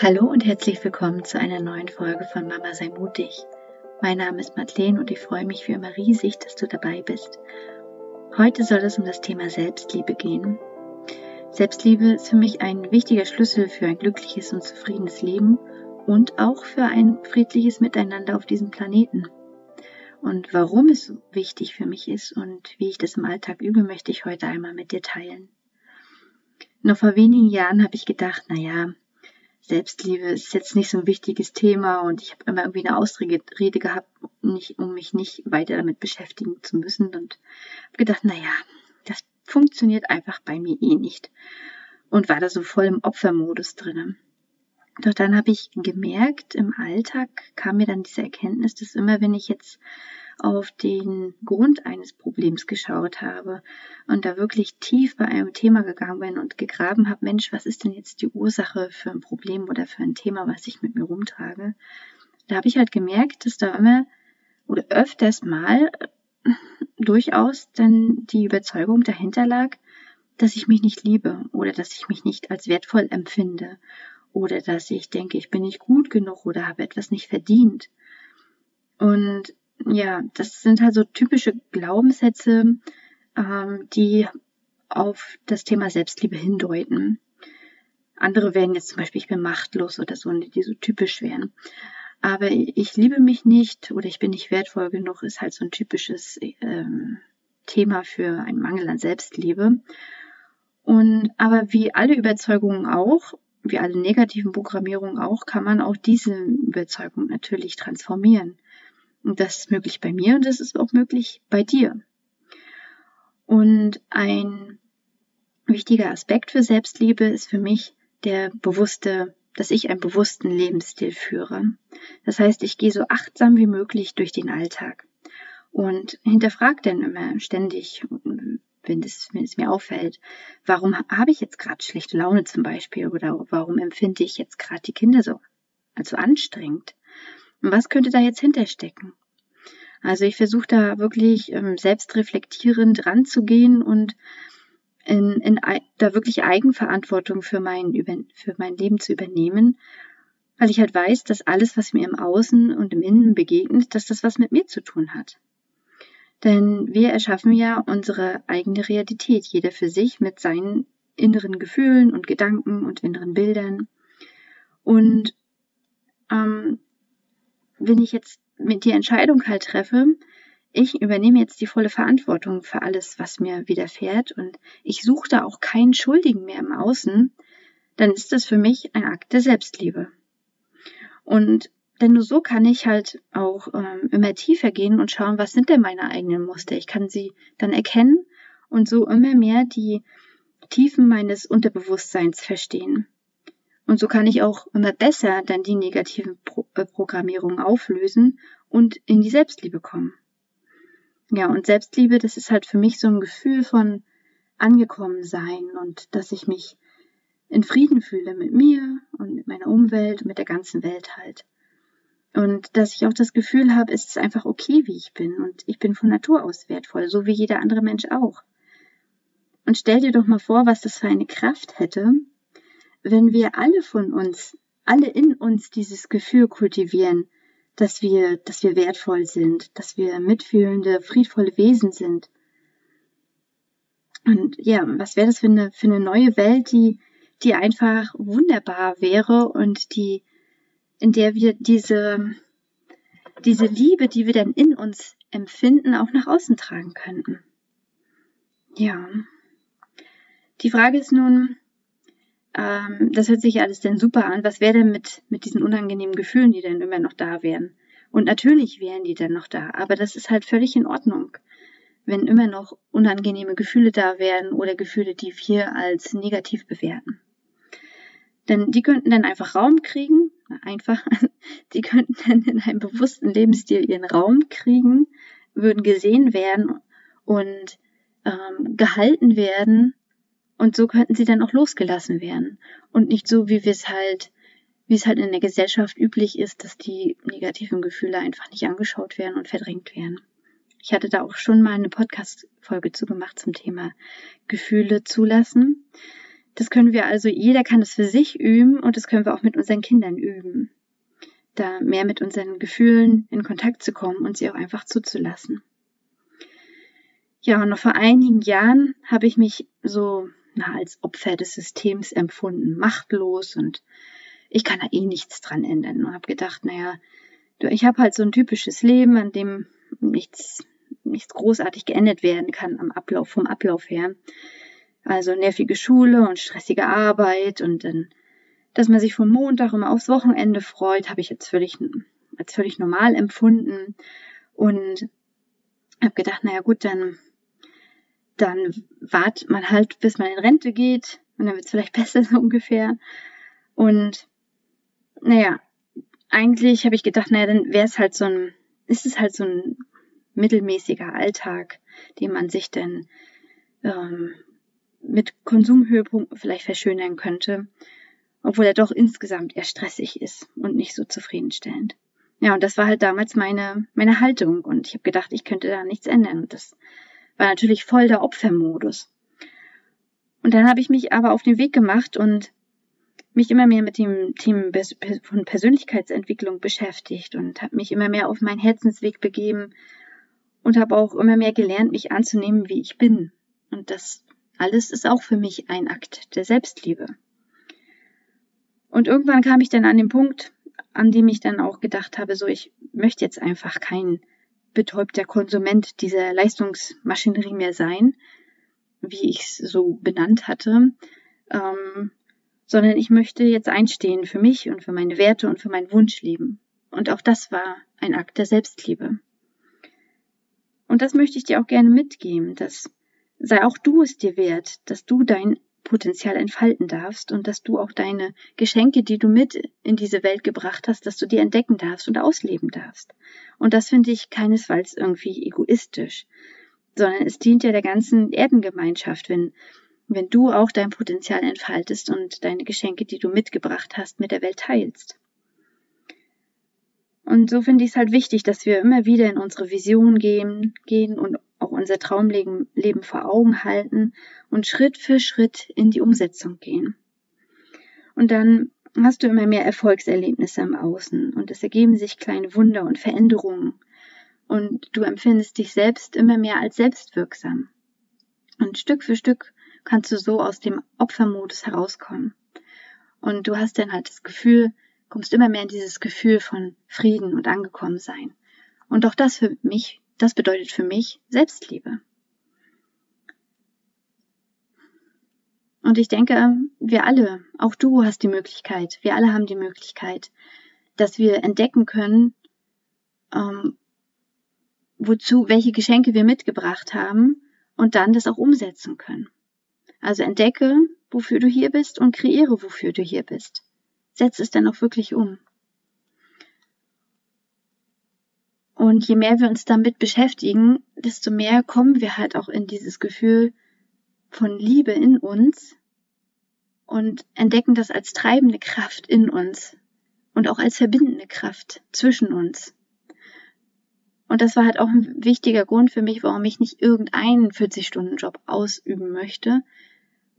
Hallo und herzlich willkommen zu einer neuen Folge von Mama sei mutig. Mein Name ist Madeleine und ich freue mich wie immer riesig, dass du dabei bist. Heute soll es um das Thema Selbstliebe gehen. Selbstliebe ist für mich ein wichtiger Schlüssel für ein glückliches und zufriedenes Leben und auch für ein friedliches Miteinander auf diesem Planeten. Und warum es so wichtig für mich ist und wie ich das im Alltag übe, möchte ich heute einmal mit dir teilen. Noch vor wenigen Jahren habe ich gedacht, naja, Selbstliebe ist jetzt nicht so ein wichtiges Thema und ich habe immer irgendwie eine Ausrede gehabt, nicht, um mich nicht weiter damit beschäftigen zu müssen und habe gedacht, naja, das funktioniert einfach bei mir eh nicht und war da so voll im Opfermodus drinnen. Doch dann habe ich gemerkt, im Alltag kam mir dann diese Erkenntnis, dass immer wenn ich jetzt auf den Grund eines Problems geschaut habe und da wirklich tief bei einem Thema gegangen bin und gegraben habe, Mensch, was ist denn jetzt die Ursache für ein Problem oder für ein Thema, was ich mit mir rumtrage? Da habe ich halt gemerkt, dass da immer oder öfters mal durchaus dann die Überzeugung dahinter lag, dass ich mich nicht liebe oder dass ich mich nicht als wertvoll empfinde oder dass ich denke, ich bin nicht gut genug oder habe etwas nicht verdient. Und ja, das sind halt so typische Glaubenssätze, ähm, die auf das Thema Selbstliebe hindeuten. Andere wären jetzt zum Beispiel, ich bin machtlos oder so, die so typisch wären. Aber ich liebe mich nicht oder ich bin nicht wertvoll genug, ist halt so ein typisches ähm, Thema für einen Mangel an Selbstliebe. Und aber wie alle Überzeugungen auch, wie alle negativen Programmierungen auch, kann man auch diese Überzeugung natürlich transformieren. Und das ist möglich bei mir und das ist auch möglich bei dir. Und ein wichtiger Aspekt für Selbstliebe ist für mich der bewusste, dass ich einen bewussten Lebensstil führe. Das heißt, ich gehe so achtsam wie möglich durch den Alltag und hinterfrage dann immer ständig, wenn, das, wenn es mir auffällt, warum habe ich jetzt gerade schlechte Laune zum Beispiel oder warum empfinde ich jetzt gerade die Kinder so also anstrengend? Und was könnte da jetzt hinterstecken? Also ich versuche da wirklich ähm, selbstreflektierend ranzugehen und in, in, da wirklich Eigenverantwortung für mein, für mein Leben zu übernehmen, weil ich halt weiß, dass alles, was mir im Außen und im Innen begegnet, dass das was mit mir zu tun hat. Denn wir erschaffen ja unsere eigene Realität, jeder für sich mit seinen inneren Gefühlen und Gedanken und inneren Bildern. Und ähm, wenn ich jetzt mit die Entscheidung halt treffe, ich übernehme jetzt die volle Verantwortung für alles, was mir widerfährt und ich suche da auch keinen Schuldigen mehr im Außen, dann ist das für mich ein Akt der Selbstliebe. Und denn nur so kann ich halt auch ähm, immer tiefer gehen und schauen, was sind denn meine eigenen Muster. Ich kann sie dann erkennen und so immer mehr die Tiefen meines Unterbewusstseins verstehen. Und so kann ich auch immer besser dann die negativen Pro äh, Programmierungen auflösen und in die Selbstliebe kommen. Ja, und Selbstliebe, das ist halt für mich so ein Gefühl von angekommen sein und dass ich mich in Frieden fühle mit mir und mit meiner Umwelt und mit der ganzen Welt halt. Und dass ich auch das Gefühl habe, es ist einfach okay, wie ich bin und ich bin von Natur aus wertvoll, so wie jeder andere Mensch auch. Und stell dir doch mal vor, was das für eine Kraft hätte, wenn wir alle von uns, alle in uns dieses Gefühl kultivieren, dass wir, dass wir wertvoll sind, dass wir mitfühlende, friedvolle Wesen sind. Und ja, was wäre das für eine, für eine neue Welt, die, die einfach wunderbar wäre und die, in der wir diese, diese Liebe, die wir dann in uns empfinden, auch nach außen tragen könnten. Ja. Die Frage ist nun, ähm, das hört sich alles denn super an. Was wäre denn mit, mit diesen unangenehmen Gefühlen, die dann immer noch da wären? Und natürlich wären die dann noch da, aber das ist halt völlig in Ordnung, wenn immer noch unangenehme Gefühle da wären oder Gefühle, die wir als negativ bewerten. Denn die könnten dann einfach Raum kriegen, einfach, die könnten dann in einem bewussten Lebensstil ihren Raum kriegen, würden gesehen werden und ähm, gehalten werden und so könnten sie dann auch losgelassen werden. Und nicht so, wie wir es halt, wie es halt in der Gesellschaft üblich ist, dass die negativen Gefühle einfach nicht angeschaut werden und verdrängt werden. Ich hatte da auch schon mal eine Podcast-Folge zu gemacht zum Thema Gefühle zulassen. Das können wir also, jeder kann es für sich üben und das können wir auch mit unseren Kindern üben. Da mehr mit unseren Gefühlen in Kontakt zu kommen und sie auch einfach zuzulassen. Ja, und noch vor einigen Jahren habe ich mich so na, als Opfer des Systems empfunden, machtlos und ich kann da eh nichts dran ändern und habe gedacht, naja, ich habe halt so ein typisches Leben, an dem nichts, nichts großartig geändert werden kann am Ablauf, vom Ablauf her. Also nervige Schule und stressige Arbeit und dann, dass man sich vom Montag immer aufs Wochenende freut, habe ich jetzt völlig, als völlig normal empfunden und habe gedacht, naja gut, dann, dann wartet man halt, bis man in Rente geht und dann wird es vielleicht besser so ungefähr. Und naja, eigentlich habe ich gedacht, naja, dann wäre es halt so ein, ist es halt so ein mittelmäßiger Alltag, den man sich dann ähm, mit Konsumhöhepunkten vielleicht verschönern könnte, obwohl er doch insgesamt eher stressig ist und nicht so zufriedenstellend. Ja, und das war halt damals meine, meine Haltung und ich habe gedacht, ich könnte da nichts ändern. Und das war natürlich voll der Opfermodus. Und dann habe ich mich aber auf den Weg gemacht und mich immer mehr mit dem Thema von Persönlichkeitsentwicklung beschäftigt und habe mich immer mehr auf meinen Herzensweg begeben und habe auch immer mehr gelernt, mich anzunehmen, wie ich bin. Und das alles ist auch für mich ein Akt der Selbstliebe. Und irgendwann kam ich dann an den Punkt, an dem ich dann auch gedacht habe, so ich möchte jetzt einfach kein betäubter Konsument dieser Leistungsmaschinerie mehr sein, wie ich es so benannt hatte, ähm, sondern ich möchte jetzt einstehen für mich und für meine Werte und für mein Wunschleben. Und auch das war ein Akt der Selbstliebe. Und das möchte ich dir auch gerne mitgeben, dass sei auch du es dir wert, dass du dein Potenzial entfalten darfst und dass du auch deine Geschenke, die du mit in diese Welt gebracht hast, dass du die entdecken darfst und ausleben darfst. Und das finde ich keinesfalls irgendwie egoistisch, sondern es dient ja der ganzen Erdengemeinschaft, wenn wenn du auch dein Potenzial entfaltest und deine Geschenke, die du mitgebracht hast, mit der Welt teilst. Und so finde ich es halt wichtig, dass wir immer wieder in unsere Vision gehen, gehen und unser Traumleben Leben vor Augen halten und Schritt für Schritt in die Umsetzung gehen. Und dann hast du immer mehr Erfolgserlebnisse im Außen und es ergeben sich kleine Wunder und Veränderungen und du empfindest dich selbst immer mehr als selbstwirksam. Und Stück für Stück kannst du so aus dem Opfermodus herauskommen. Und du hast dann halt das Gefühl, kommst immer mehr in dieses Gefühl von Frieden und angekommen sein. Und auch das für mich, das bedeutet für mich Selbstliebe. Und ich denke, wir alle, auch du hast die Möglichkeit, wir alle haben die Möglichkeit, dass wir entdecken können, ähm, wozu, welche Geschenke wir mitgebracht haben und dann das auch umsetzen können. Also entdecke, wofür du hier bist und kreiere, wofür du hier bist. Setz es dann auch wirklich um. Und je mehr wir uns damit beschäftigen, desto mehr kommen wir halt auch in dieses Gefühl von Liebe in uns und entdecken das als treibende Kraft in uns und auch als verbindende Kraft zwischen uns. Und das war halt auch ein wichtiger Grund für mich, warum ich nicht irgendeinen 40-Stunden-Job ausüben möchte,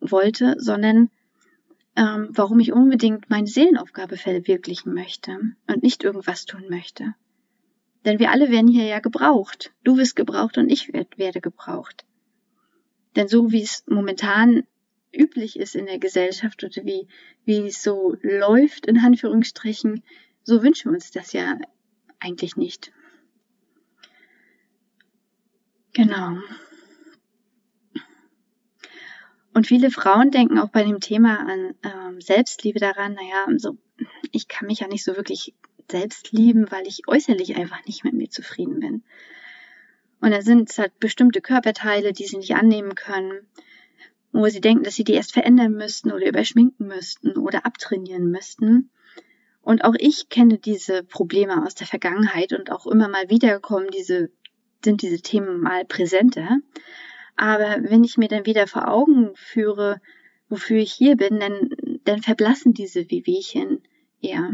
wollte, sondern ähm, warum ich unbedingt meine Seelenaufgabe verwirklichen möchte und nicht irgendwas tun möchte. Denn wir alle werden hier ja gebraucht. Du wirst gebraucht und ich werd, werde gebraucht. Denn so wie es momentan üblich ist in der Gesellschaft oder wie, wie es so läuft, in Anführungsstrichen, so wünschen wir uns das ja eigentlich nicht. Genau. Und viele Frauen denken auch bei dem Thema an ähm, Selbstliebe daran, naja, so, ich kann mich ja nicht so wirklich selbst lieben, weil ich äußerlich einfach nicht mit mir zufrieden bin. Und da sind es halt bestimmte Körperteile, die sie nicht annehmen können, wo sie denken, dass sie die erst verändern müssten oder überschminken müssten oder abtrainieren müssten. Und auch ich kenne diese Probleme aus der Vergangenheit und auch immer mal wieder kommen diese, sind diese Themen mal präsenter. Aber wenn ich mir dann wieder vor Augen führe, wofür ich hier bin, dann, dann verblassen diese Wehwehchen eher.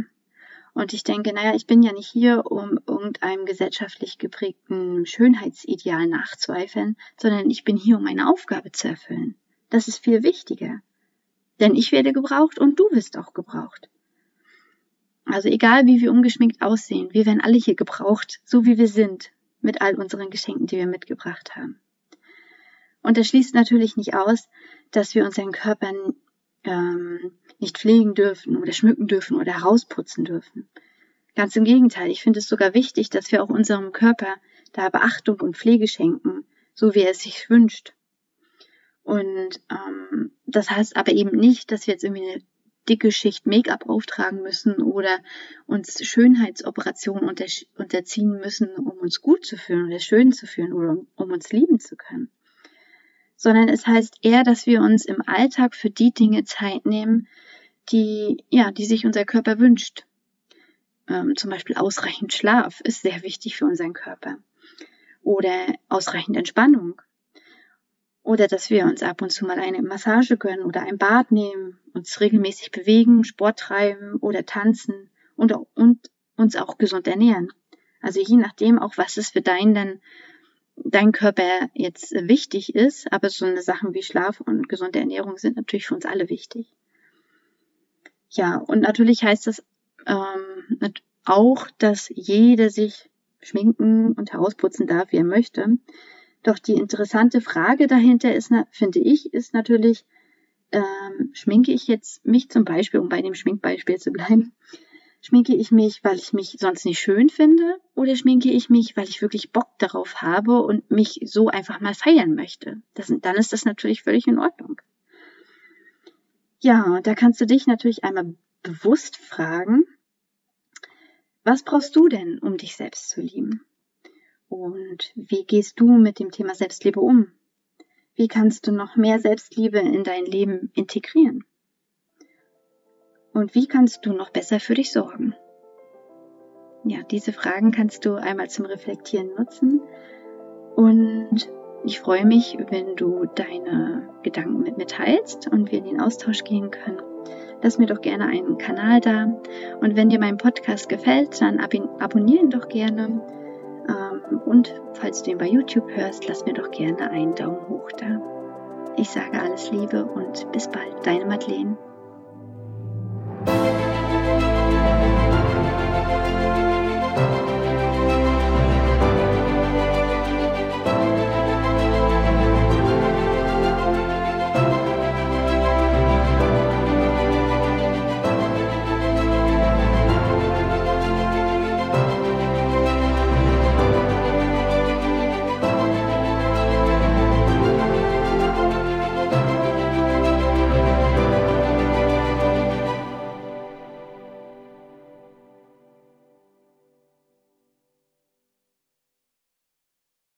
Und ich denke, naja, ich bin ja nicht hier, um irgendeinem gesellschaftlich geprägten Schönheitsideal nachzueifern, sondern ich bin hier, um meine Aufgabe zu erfüllen. Das ist viel wichtiger. Denn ich werde gebraucht und du wirst auch gebraucht. Also egal wie wir ungeschminkt aussehen, wir werden alle hier gebraucht, so wie wir sind, mit all unseren Geschenken, die wir mitgebracht haben. Und das schließt natürlich nicht aus, dass wir unseren Körper ähm, nicht pflegen dürfen oder schmücken dürfen oder herausputzen dürfen. Ganz im Gegenteil, ich finde es sogar wichtig, dass wir auch unserem Körper da Beachtung und Pflege schenken, so wie er es sich wünscht. Und ähm, das heißt aber eben nicht, dass wir jetzt irgendwie eine dicke Schicht Make-up auftragen müssen oder uns Schönheitsoperationen unter, unterziehen müssen, um uns gut zu fühlen oder schön zu fühlen oder um, um uns lieben zu können. Sondern es heißt eher, dass wir uns im Alltag für die Dinge Zeit nehmen, die, ja, die sich unser Körper wünscht. Ähm, zum Beispiel ausreichend Schlaf ist sehr wichtig für unseren Körper. Oder ausreichend Entspannung oder dass wir uns ab und zu mal eine Massage gönnen oder ein Bad nehmen, uns regelmäßig bewegen, Sport treiben oder tanzen und, und uns auch gesund ernähren. Also je nachdem auch, was es für deinen dann dein Körper jetzt wichtig ist, aber so eine Sachen wie Schlaf und gesunde Ernährung sind natürlich für uns alle wichtig. Ja, und natürlich heißt das ähm, auch, dass jeder sich schminken und herausputzen darf, wie er möchte. Doch die interessante Frage dahinter ist, finde ich, ist natürlich, ähm, schminke ich jetzt mich zum Beispiel, um bei dem Schminkbeispiel zu bleiben, schminke ich mich, weil ich mich sonst nicht schön finde oder schminke ich mich, weil ich wirklich Bock darauf habe und mich so einfach mal feiern möchte? Das, dann ist das natürlich völlig in Ordnung. Ja, da kannst du dich natürlich einmal bewusst fragen, was brauchst du denn, um dich selbst zu lieben? Und wie gehst du mit dem Thema Selbstliebe um? Wie kannst du noch mehr Selbstliebe in dein Leben integrieren? Und wie kannst du noch besser für dich sorgen? Ja, diese Fragen kannst du einmal zum Reflektieren nutzen. Und ich freue mich, wenn du deine Gedanken mit mir teilst und wir in den Austausch gehen können. Lass mir doch gerne einen Kanal da. Und wenn dir mein Podcast gefällt, dann abonniere ihn doch gerne und falls du ihn bei YouTube hörst, lass mir doch gerne einen Daumen hoch da. Ich sage alles Liebe und bis bald, deine Madeleine.